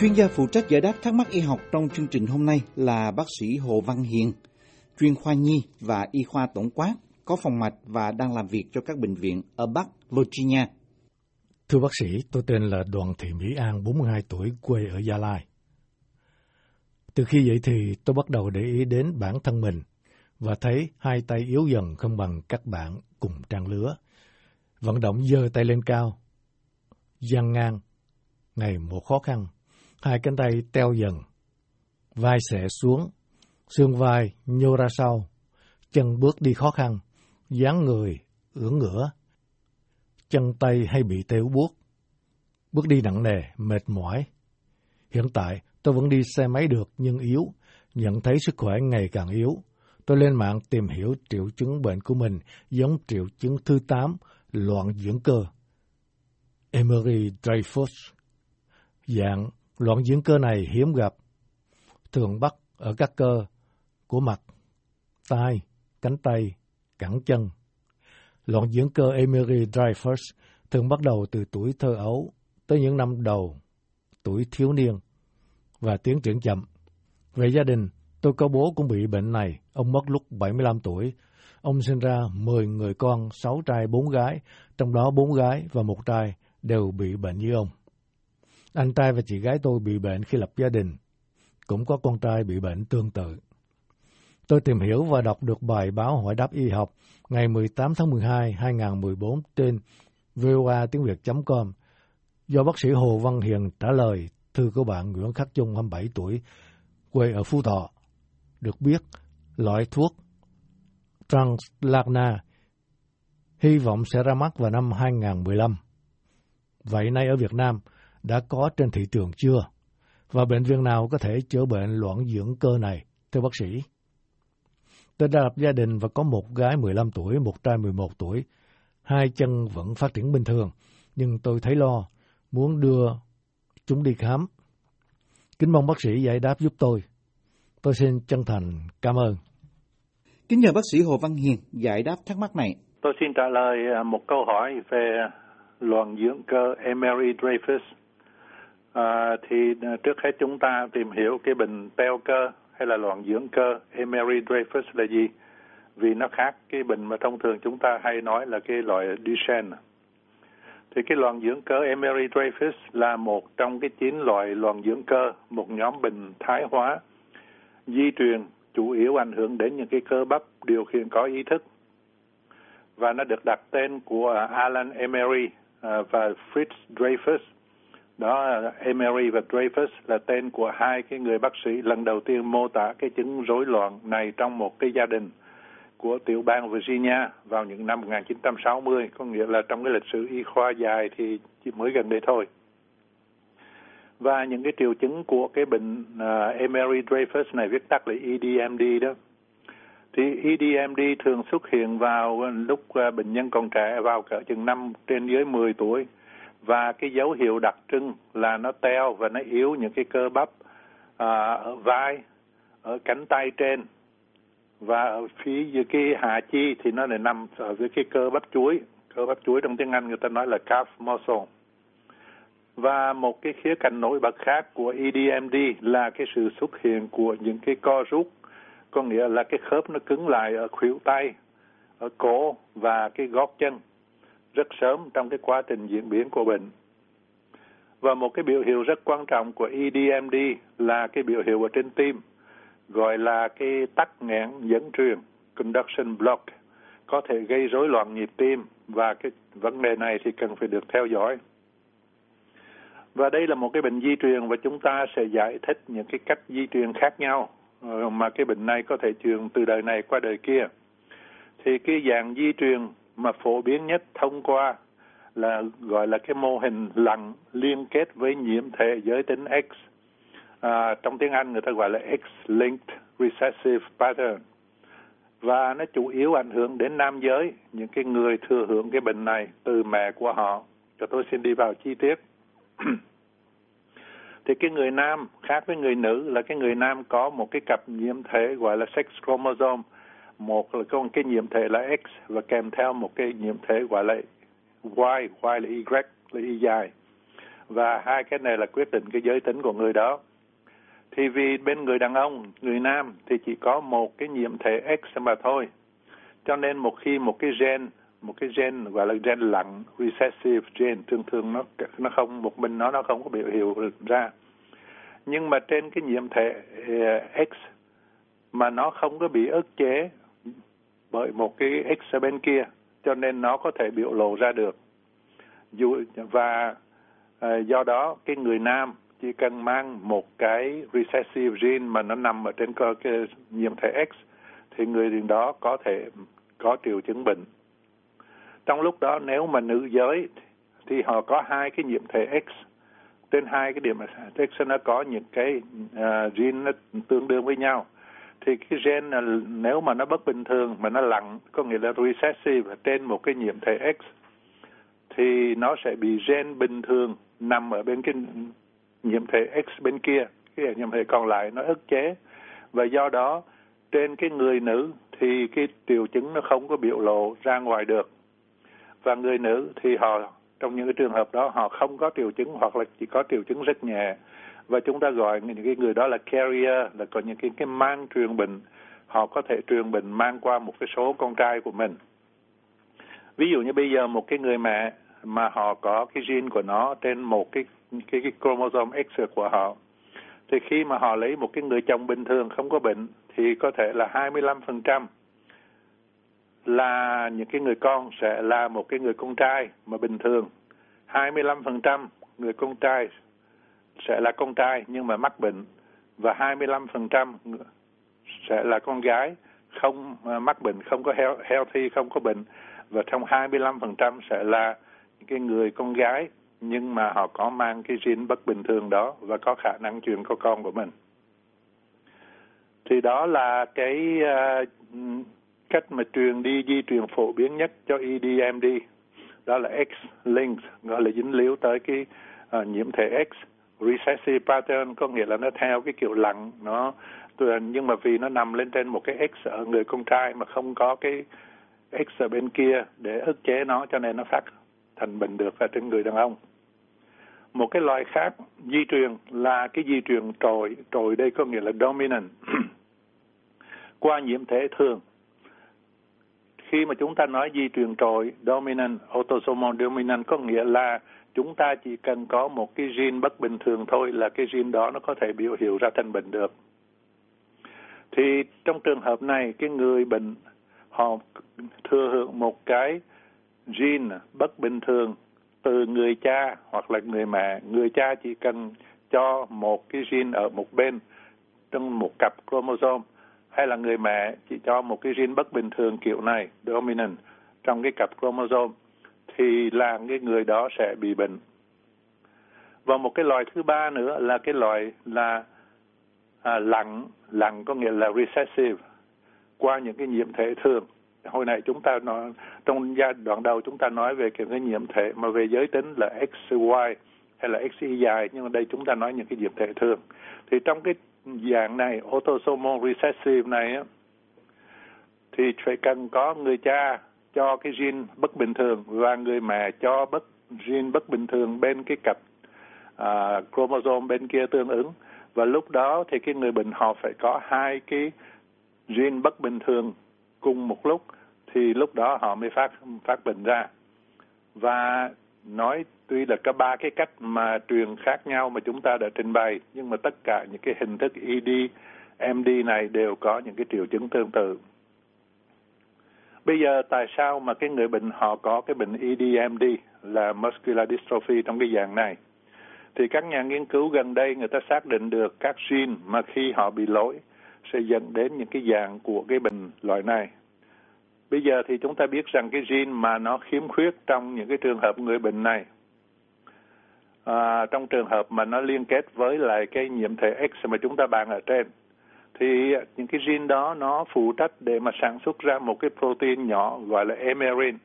Chuyên gia phụ trách giải đáp thắc mắc y học trong chương trình hôm nay là bác sĩ Hồ Văn Hiền, chuyên khoa nhi và y khoa tổng quát, có phòng mạch và đang làm việc cho các bệnh viện ở Bắc Virginia. Thưa bác sĩ, tôi tên là Đoàn Thị Mỹ An, 42 tuổi, quê ở Gia Lai. Từ khi vậy thì tôi bắt đầu để ý đến bản thân mình và thấy hai tay yếu dần không bằng các bạn cùng trang lứa. Vận động giơ tay lên cao, dang ngang, ngày một khó khăn, hai cánh tay teo dần, vai xẻ xuống, xương vai nhô ra sau, chân bước đi khó khăn, dáng người ưỡn ngửa, chân tay hay bị tê buốt, bước đi nặng nề, mệt mỏi. Hiện tại tôi vẫn đi xe máy được nhưng yếu, nhận thấy sức khỏe ngày càng yếu. Tôi lên mạng tìm hiểu triệu chứng bệnh của mình giống triệu chứng thứ 8, loạn dưỡng cơ. Emery Dreyfus Dạng loạn dưỡng cơ này hiếm gặp, thường bắt ở các cơ của mặt, tai, cánh tay, cẳng chân. Loạn dưỡng cơ Emery Dreyfus thường bắt đầu từ tuổi thơ ấu tới những năm đầu tuổi thiếu niên và tiến triển chậm. Về gia đình, tôi có bố cũng bị bệnh này, ông mất lúc 75 tuổi. Ông sinh ra 10 người con, 6 trai 4 gái, trong đó 4 gái và một trai đều bị bệnh như ông. Anh trai và chị gái tôi bị bệnh khi lập gia đình, cũng có con trai bị bệnh tương tự. Tôi tìm hiểu và đọc được bài báo hỏi đáp y học ngày 18 tháng 12 2014 trên voa tiếng Việt.com do bác sĩ Hồ Văn Hiền trả lời thư của bạn Nguyễn Khắc Trung 27 tuổi, quê ở Phú Thọ. Được biết, loại thuốc Translagna hy vọng sẽ ra mắt vào năm 2015. Vậy nay ở Việt Nam đã có trên thị trường chưa? Và bệnh viện nào có thể chữa bệnh loạn dưỡng cơ này, thưa bác sĩ? Tôi đã lập gia đình và có một gái 15 tuổi, một trai 11 tuổi. Hai chân vẫn phát triển bình thường, nhưng tôi thấy lo, muốn đưa chúng đi khám. Kính mong bác sĩ giải đáp giúp tôi. Tôi xin chân thành cảm ơn. Kính nhờ bác sĩ Hồ Văn Hiền giải đáp thắc mắc này. Tôi xin trả lời à, một câu hỏi về loạn dưỡng cơ Emery Dreyfus. À, thì à, trước hết chúng ta tìm hiểu cái bệnh teo cơ hay là loạn dưỡng cơ Emery Dreyfus là gì? Vì nó khác cái bệnh mà thông thường chúng ta hay nói là cái loại Duchenne. Thì cái loạn dưỡng cơ Emery Dreyfus là một trong cái chín loại loạn dưỡng cơ, một nhóm bệnh thái hóa di truyền chủ yếu ảnh hưởng đến những cái cơ bắp điều khiển có ý thức. Và nó được đặt tên của Alan Emery à, và Fritz Dreyfus đó Emery và Dreyfus là tên của hai cái người bác sĩ lần đầu tiên mô tả cái chứng rối loạn này trong một cái gia đình của tiểu bang Virginia vào những năm 1960, có nghĩa là trong cái lịch sử y khoa dài thì chỉ mới gần đây thôi. Và những cái triệu chứng của cái bệnh uh, Emery Dreyfus này viết tắt là EDMD đó. Thì EDMD thường xuất hiện vào lúc uh, bệnh nhân còn trẻ vào cỡ chừng năm trên dưới 10 tuổi và cái dấu hiệu đặc trưng là nó teo và nó yếu những cái cơ bắp à, ở vai ở cánh tay trên. Và ở phía dưới cái hạ chi thì nó lại nằm ở dưới cái cơ bắp chuối. Cơ bắp chuối trong tiếng Anh người ta nói là calf muscle. Và một cái khía cạnh nổi bật khác của EDMD là cái sự xuất hiện của những cái co rút. Có nghĩa là cái khớp nó cứng lại ở khuỷu tay ở cổ và cái gót chân rất sớm trong cái quá trình diễn biến của bệnh. Và một cái biểu hiện rất quan trọng của EDMD là cái biểu hiện ở trên tim, gọi là cái tắc nghẽn dẫn truyền, conduction block, có thể gây rối loạn nhịp tim và cái vấn đề này thì cần phải được theo dõi. Và đây là một cái bệnh di truyền và chúng ta sẽ giải thích những cái cách di truyền khác nhau ờ, mà cái bệnh này có thể truyền từ đời này qua đời kia. Thì cái dạng di truyền mà phổ biến nhất thông qua là gọi là cái mô hình lặng liên kết với nhiễm thể giới tính X. À, trong tiếng Anh người ta gọi là X-linked recessive pattern. Và nó chủ yếu ảnh hưởng đến nam giới, những cái người thừa hưởng cái bệnh này từ mẹ của họ. Cho tôi xin đi vào chi tiết. thì cái người nam khác với người nữ là cái người nam có một cái cặp nhiễm thể gọi là sex chromosome một là con cái nhiệm thể là X và kèm theo một cái nhiệm thể gọi là Y, Y là Y là Y dài. và hai cái này là quyết định cái giới tính của người đó. Thì vì bên người đàn ông người nam thì chỉ có một cái nhiệm thể X mà thôi. Cho nên một khi một cái gen một cái gen gọi là gen lặng recessive gen thường thường nó nó không một mình nó nó không có biểu hiện ra. Nhưng mà trên cái nhiễm thể uh, X mà nó không có bị ức chế bởi một cái X ở bên kia cho nên nó có thể biểu lộ ra được. Dù và uh, do đó cái người nam chỉ cần mang một cái recessive gene mà nó nằm ở trên cơ cái nhiễm thể X thì người đó có thể có triệu chứng bệnh. Trong lúc đó nếu mà nữ giới thì họ có hai cái nhiễm thể X. Trên hai cái điểm X nó có những cái uh, gene nó tương đương với nhau thì cái gen là nếu mà nó bất bình thường mà nó lặng có nghĩa là recessive trên một cái nhiễm thể X, thì nó sẽ bị gen bình thường nằm ở bên cái nhiễm thể X bên kia, cái nhiễm thể còn lại nó ức chế. Và do đó, trên cái người nữ thì cái triệu chứng nó không có biểu lộ ra ngoài được. Và người nữ thì họ, trong những cái trường hợp đó, họ không có triệu chứng hoặc là chỉ có triệu chứng rất nhẹ và chúng ta gọi những cái người đó là carrier là có những cái cái mang truyền bệnh họ có thể truyền bệnh mang qua một cái số con trai của mình ví dụ như bây giờ một cái người mẹ mà họ có cái gene của nó trên một cái cái, cái chromosome X của họ thì khi mà họ lấy một cái người chồng bình thường không có bệnh thì có thể là 25% là những cái người con sẽ là một cái người con trai mà bình thường. 25% người con trai sẽ là con trai nhưng mà mắc bệnh và 25% sẽ là con gái không à, mắc bệnh, không có healthy, không có bệnh. Và trong 25% sẽ là những cái người con gái nhưng mà họ có mang cái gene bất bình thường đó và có khả năng truyền cho con của mình. Thì đó là cái uh, cách mà truyền đi di truyền phổ biến nhất cho EDMD đó là X-linked gọi là dính líu tới cái uh, nhiễm thể X recessive pattern có nghĩa là nó theo cái kiểu lặng nó nhưng mà vì nó nằm lên trên một cái X ở người con trai mà không có cái X ở bên kia để ức chế nó cho nên nó phát thành bệnh được ở trên người đàn ông một cái loại khác di truyền là cái di truyền trội. Trội đây có nghĩa là dominant qua nhiễm thể thường khi mà chúng ta nói di truyền trội, dominant autosomal dominant có nghĩa là chúng ta chỉ cần có một cái gen bất bình thường thôi là cái gen đó nó có thể biểu hiện ra thành bệnh được. Thì trong trường hợp này, cái người bệnh, họ thừa hưởng một cái gen bất bình thường từ người cha hoặc là người mẹ. Người cha chỉ cần cho một cái gen ở một bên, trong một cặp chromosome, hay là người mẹ chỉ cho một cái gen bất bình thường kiểu này, dominant, trong cái cặp chromosome thì là cái người đó sẽ bị bệnh. Và một cái loại thứ ba nữa là cái loại là à, lặng lặng có nghĩa là recessive qua những cái nhiễm thể thường. Hồi nãy chúng ta nói trong giai đoạn đầu chúng ta nói về cái nhiễm thể mà về giới tính là XY hay là XY dài nhưng mà đây chúng ta nói những cái nhiễm thể thường. Thì trong cái dạng này autosomal recessive này á, thì phải cần có người cha cho cái gene bất bình thường và người mẹ cho bất gene bất bình thường bên cái cặp à, chromosome bên kia tương ứng và lúc đó thì cái người bệnh họ phải có hai cái gene bất bình thường cùng một lúc thì lúc đó họ mới phát phát bệnh ra và nói tuy là có ba cái cách mà truyền khác nhau mà chúng ta đã trình bày nhưng mà tất cả những cái hình thức ED, MD này đều có những cái triệu chứng tương tự. Bây giờ tại sao mà cái người bệnh họ có cái bệnh EDMD là muscular dystrophy trong cái dạng này? Thì các nhà nghiên cứu gần đây người ta xác định được các gene mà khi họ bị lỗi sẽ dẫn đến những cái dạng của cái bệnh loại này. Bây giờ thì chúng ta biết rằng cái gene mà nó khiếm khuyết trong những cái trường hợp người bệnh này à, trong trường hợp mà nó liên kết với lại cái nhiễm thể X mà chúng ta bàn ở trên thì à, những cái gene đó nó phụ trách để mà sản xuất ra một cái protein nhỏ gọi là emerin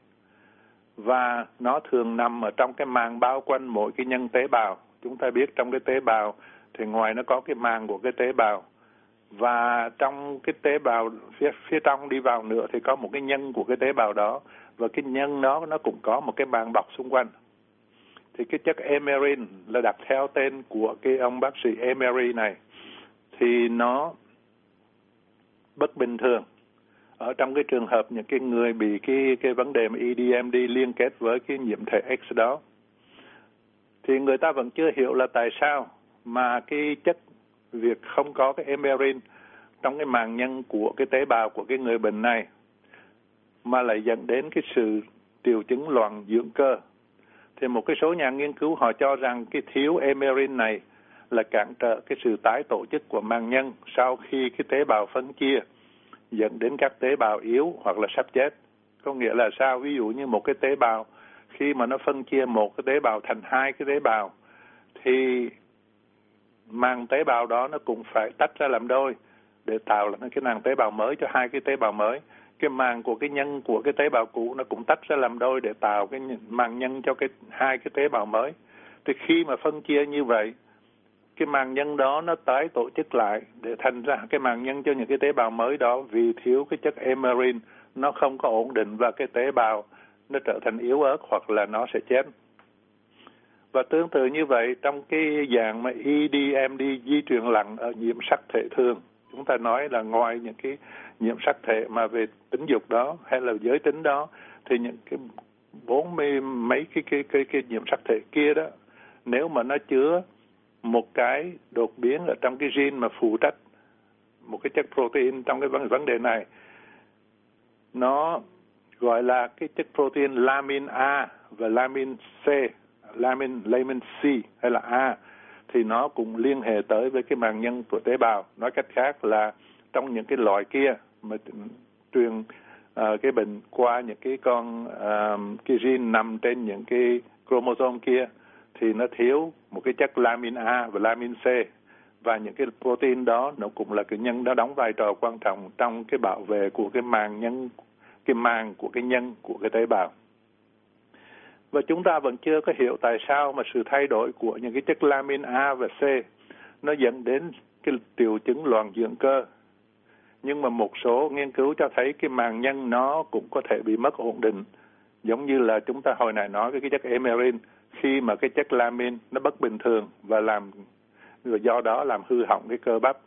và nó thường nằm ở trong cái màng bao quanh mỗi cái nhân tế bào. Chúng ta biết trong cái tế bào thì ngoài nó có cái màng của cái tế bào. Và trong cái tế bào phía phía trong đi vào nữa thì có một cái nhân của cái tế bào đó. Và cái nhân đó nó cũng có một cái màng bọc xung quanh. Thì cái chất emerin là đặt theo tên của cái ông bác sĩ Emery này. Thì nó bất bình thường ở trong cái trường hợp những cái người bị cái cái vấn đề mà EDMD liên kết với cái nhiễm thể X đó, thì người ta vẫn chưa hiểu là tại sao mà cái chất việc không có cái emerin trong cái màng nhân của cái tế bào của cái người bệnh này mà lại dẫn đến cái sự triệu chứng loạn dưỡng cơ. Thì một cái số nhà nghiên cứu họ cho rằng cái thiếu emerin này là cản trở cái sự tái tổ chức của mang nhân sau khi cái tế bào phân chia, dẫn đến các tế bào yếu hoặc là sắp chết. Có nghĩa là sao? Ví dụ như một cái tế bào, khi mà nó phân chia một cái tế bào thành hai cái tế bào, thì màng tế bào đó nó cũng phải tách ra làm đôi để tạo ra cái màng tế bào mới cho hai cái tế bào mới cái màng của cái nhân của cái tế bào cũ nó cũng tách ra làm đôi để tạo cái màng nhân cho cái hai cái tế bào mới thì khi mà phân chia như vậy cái màng nhân đó nó tái tổ chức lại để thành ra cái màng nhân cho những cái tế bào mới đó vì thiếu cái chất emerin nó không có ổn định và cái tế bào nó trở thành yếu ớt hoặc là nó sẽ chết. Và tương tự như vậy trong cái dạng mà EDMD di truyền lặng ở nhiễm sắc thể thường, chúng ta nói là ngoài những cái nhiễm sắc thể mà về tính dục đó hay là giới tính đó thì những cái bốn mươi mấy cái cái cái cái nhiễm sắc thể kia đó nếu mà nó chứa một cái đột biến ở trong cái gene mà phụ trách một cái chất protein trong cái vấn vấn đề này nó gọi là cái chất protein lamin A và lamin C, lamin lamin C hay là A thì nó cũng liên hệ tới với cái màng nhân của tế bào. Nói cách khác là trong những cái loại kia mà truyền uh, cái bệnh qua những cái con uh, cái gene nằm trên những cái chromosome kia thì nó thiếu một cái chất lamin A và lamin C và những cái protein đó nó cũng là cái nhân đó đóng vai trò quan trọng trong cái bảo vệ của cái màng nhân, cái màng của cái nhân, của cái tế bào. Và chúng ta vẫn chưa có hiểu tại sao mà sự thay đổi của những cái chất lamin A và C nó dẫn đến cái triệu chứng loạn dưỡng cơ. Nhưng mà một số nghiên cứu cho thấy cái màng nhân nó cũng có thể bị mất ổn định. Giống như là chúng ta hồi nãy nói cái chất emerin khi mà cái chất lamin nó bất bình thường và làm và do đó làm hư hỏng cái cơ bắp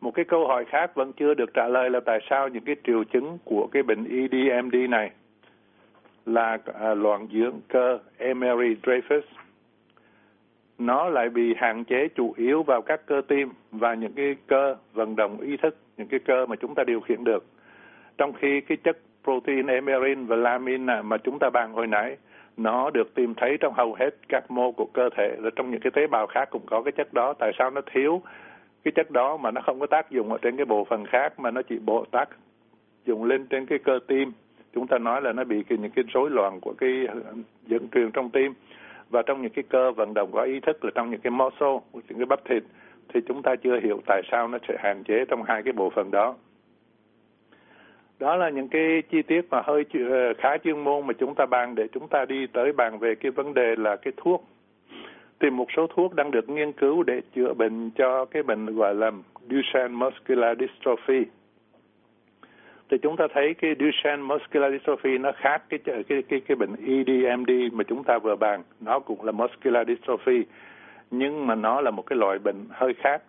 một cái câu hỏi khác vẫn chưa được trả lời là tại sao những cái triệu chứng của cái bệnh EDMD này là à, loạn dưỡng cơ Emery Dreyfus nó lại bị hạn chế chủ yếu vào các cơ tim và những cái cơ vận động ý thức, những cái cơ mà chúng ta điều khiển được. Trong khi cái chất protein emerin và lamin mà chúng ta bàn hồi nãy nó được tìm thấy trong hầu hết các mô của cơ thể và trong những cái tế bào khác cũng có cái chất đó. Tại sao nó thiếu? Cái chất đó mà nó không có tác dụng ở trên cái bộ phận khác mà nó chỉ bộ tác dụng lên trên cái cơ tim. Chúng ta nói là nó bị cái, những cái rối loạn của cái dẫn truyền trong tim. Và trong những cái cơ vận động có ý thức là trong những cái muscle những cái bắp thịt thì chúng ta chưa hiểu tại sao nó sẽ hạn chế trong hai cái bộ phận đó đó là những cái chi tiết mà hơi ờ, khá chuyên môn mà chúng ta bàn để chúng ta đi tới bàn về cái vấn đề là cái thuốc. Thì một số thuốc đang được nghiên cứu để chữa bệnh cho cái bệnh gọi là Duchenne muscular dystrophy. Thì chúng ta thấy cái Duchenne muscular dystrophy nó khác cái cái cái cái bệnh EDMD mà chúng ta vừa bàn, nó cũng là muscular dystrophy nhưng mà nó là một cái loại bệnh hơi khác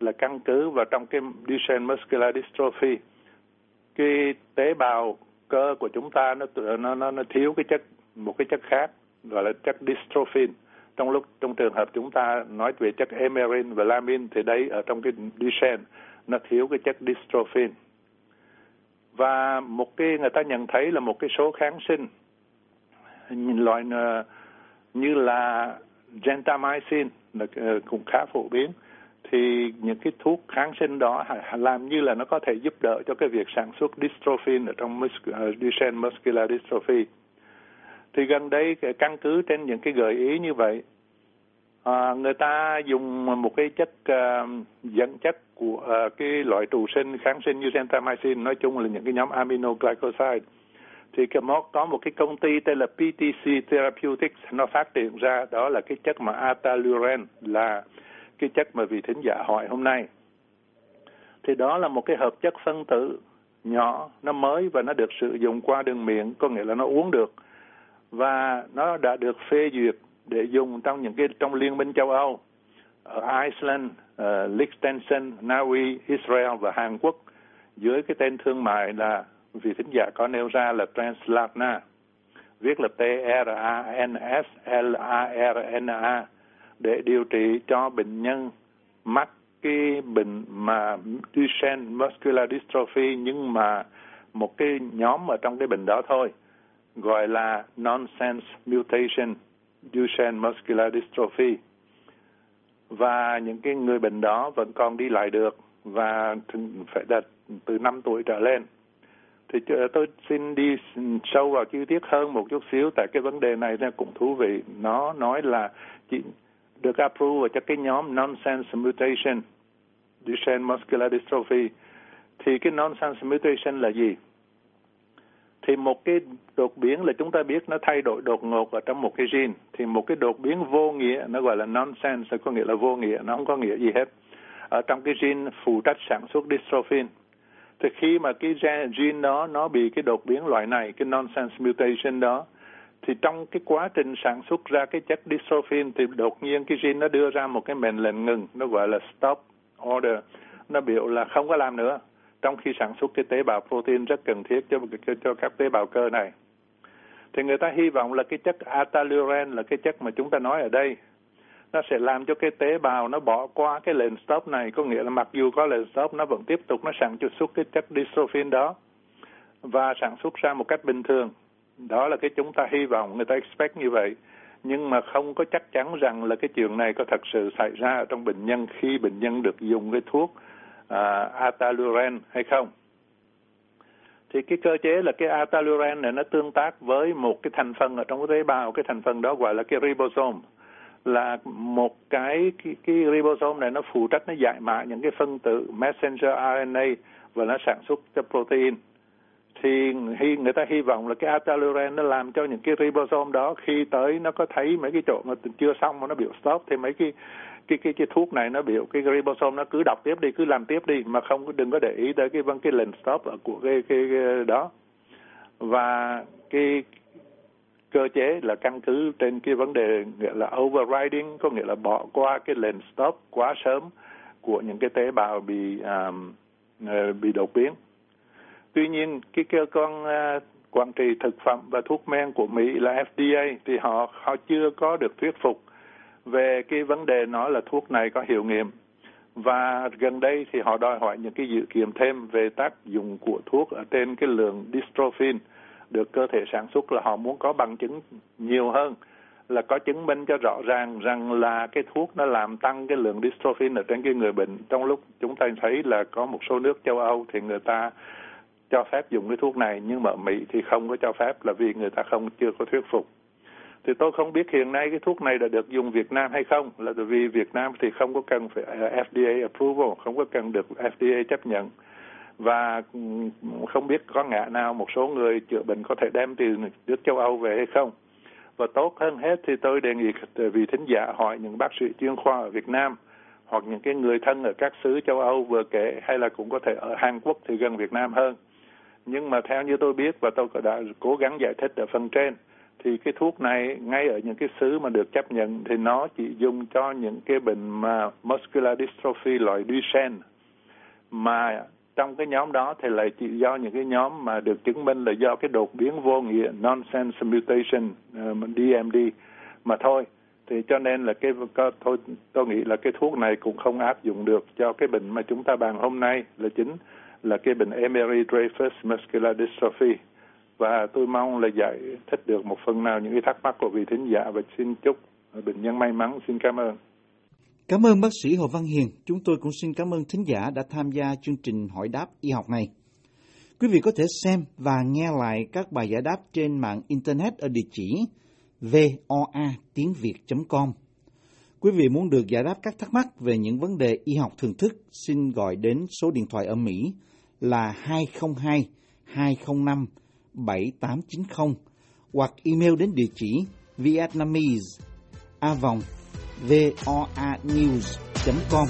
là căn cứ vào trong cái Duchenne muscular dystrophy cái tế bào cơ của chúng ta nó nó nó, nó thiếu cái chất một cái chất khác gọi là chất dystrophin. Trong lúc trong trường hợp chúng ta nói về chất emerin và lamin thì đây ở trong cái Duchenne nó thiếu cái chất dystrophin. Và một cái người ta nhận thấy là một cái số kháng sinh loại ờ, như là gentamicin là ờ, cũng khá phổ biến thì những cái thuốc kháng sinh đó làm như là nó có thể giúp đỡ cho cái việc sản xuất dystrophin ở trong ờ, Duchenne muscular dystrophy. Thì gần đây căn cứ trên những cái gợi ý như vậy à, người ta dùng một cái chất uh, dẫn chất của uh, cái loại trụ sinh kháng sinh như gentamicin nói chung là những cái nhóm aminoglycoside. Thì cái có một cái công ty tên là PTC Therapeutics nó phát triển ra đó là cái chất mà ataluren là cái chất mà vị thính giả hỏi hôm nay. Thì đó là một cái hợp chất phân tử nhỏ nó mới và nó được sử dụng qua đường miệng có nghĩa là nó uống được. Và nó đã được phê duyệt để dùng trong những cái trong liên minh châu Âu ở Iceland, uh, Liechtenstein, Na Uy, Israel và Hàn Quốc dưới cái tên thương mại là vị thính giả có nêu ra là Translarna viết là T R A N S L A R N A để điều trị cho bệnh nhân mắc cái bệnh mà Duchenne muscular dystrophy, nhưng mà một cái nhóm ở trong cái bệnh đó thôi, gọi là nonsense mutation, Duchenne muscular dystrophy. Và những cái người bệnh đó vẫn còn đi lại được và phải đạt từ 5 tuổi trở lên. Thì tôi xin đi sâu vào chi tiết hơn một chút xíu tại cái vấn đề này nó cũng thú vị. Nó nói là chỉ được approve cho cái nhóm nonsense mutation, Duchenne muscular dystrophy. Thì cái nonsense mutation là gì? Thì một cái đột biến là chúng ta biết nó thay đổi đột ngột ở trong một cái gene. Thì một cái đột biến vô nghĩa, nó gọi là nonsense, có nghĩa là vô nghĩa, nó không có nghĩa gì hết. Ở trong cái gene phụ trách sản xuất dystrophin. Thì khi mà cái gene đó nó bị cái đột biến loại này, cái nonsense mutation đó thì trong cái quá trình sản xuất ra cái chất dystrophin thì đột nhiên cái gene nó đưa ra một cái mệnh lệnh ngừng nó gọi là stop order. Nó biểu là không có làm nữa. Trong khi sản xuất cái tế bào protein rất cần thiết cho cho, cho các tế bào cơ này. Thì người ta hy vọng là cái chất ataluren là cái chất mà chúng ta nói ở đây nó sẽ làm cho cái tế bào nó bỏ qua cái lệnh stop này. Có nghĩa là mặc dù có lệnh stop nó vẫn tiếp tục nó sản xuất cái chất dystrophin đó và sản xuất ra một cách bình thường đó là cái chúng ta hy vọng người ta expect như vậy. Nhưng mà không có chắc chắn rằng là cái chuyện này có thật sự xảy ra ở trong bệnh nhân khi bệnh nhân được dùng cái thuốc uh, ataluren hay không. Thì cái cơ chế là cái ataluren này nó tương tác với một cái thành phần ở trong cái tế bào. Cái thành phần đó gọi là cái ribosome. Là một cái cái, cái ribosome này nó phụ trách nó giải mã những cái phân tử messenger RNA và nó sản xuất cho protein thì hy, người ta hy vọng là cái ataluren nó làm cho những cái ribosome đó khi tới nó có thấy mấy cái chỗ mà chưa xong mà nó biểu stop thì mấy cái cái cái cái thuốc này nó biểu cái ribosome nó cứ đọc tiếp đi cứ làm tiếp đi mà không đừng có để ý tới cái vấn cái lệnh stop của cái, cái cái đó. Và cái cơ chế là căn cứ trên cái vấn đề nghĩa là overriding có nghĩa là bỏ qua cái lệnh stop quá sớm của những cái tế bào bị um, bị đột biến tuy nhiên cái cơ quan uh, quản trị thực phẩm và thuốc men của Mỹ là FDA thì họ họ chưa có được thuyết phục về cái vấn đề nói là thuốc này có hiệu nghiệm. Và gần đây thì họ đòi hỏi những cái dự kiện thêm về tác dụng của thuốc ở trên cái lượng dystrophin được cơ thể sản xuất là họ muốn có bằng chứng nhiều hơn là có chứng minh cho rõ ràng rằng là cái thuốc nó làm tăng cái lượng dystrophin ở trên cái người bệnh. Trong lúc chúng ta thấy là có một số nước châu Âu thì người ta cho phép dùng cái thuốc này, nhưng mà ở Mỹ thì không có cho phép là vì người ta không, chưa có thuyết phục. Thì tôi không biết hiện nay cái thuốc này đã được dùng Việt Nam hay không, là vì Việt Nam thì không có cần phải à, FDA approval, không có cần được FDA chấp nhận. Và không biết có ngã nào một số người chữa bệnh có thể đem từ nước châu Âu về hay không. Và tốt hơn hết thì tôi đề nghị à, vì thính giả hỏi những bác sĩ chuyên khoa ở Việt Nam, hoặc những cái người thân ở các xứ châu Âu vừa kể, hay là cũng có thể ở Hàn Quốc thì gần Việt Nam hơn nhưng mà theo như tôi biết và tôi đã cố gắng giải thích ở phần trên thì cái thuốc này ngay ở những cái xứ mà được chấp nhận thì nó chỉ dùng cho những cái bệnh mà muscular dystrophy loại Duchenne. Mà trong cái nhóm đó thì lại chỉ do những cái nhóm mà được chứng minh là do cái đột biến vô nghĩa nonsense mutation ờ, uh, DMD mà thôi. Thì cho nên là cái thôi tôi nghĩ là cái thuốc này cũng không áp dụng được cho cái bệnh mà chúng ta bàn hôm nay là chính là cái bệnh Emery Dreyfus muscular dystrophy và tôi mong là giải thích được một phần nào những cái thắc mắc của vị thính giả và xin chúc bệnh nhân may mắn xin cảm ơn Cảm ơn bác sĩ Hồ Văn Hiền. Chúng tôi cũng xin cảm ơn thính giả đã tham gia chương trình hỏi đáp y học này. Quý vị có thể xem và nghe lại các bài giải đáp trên mạng Internet ở địa chỉ voa tiếng việt.com. Quý vị muốn được giải đáp các thắc mắc về những vấn đề y học thường thức, xin gọi đến số điện thoại ở Mỹ là 202 205 7890 hoặc email đến địa chỉ vietnamese a vòng voanews.com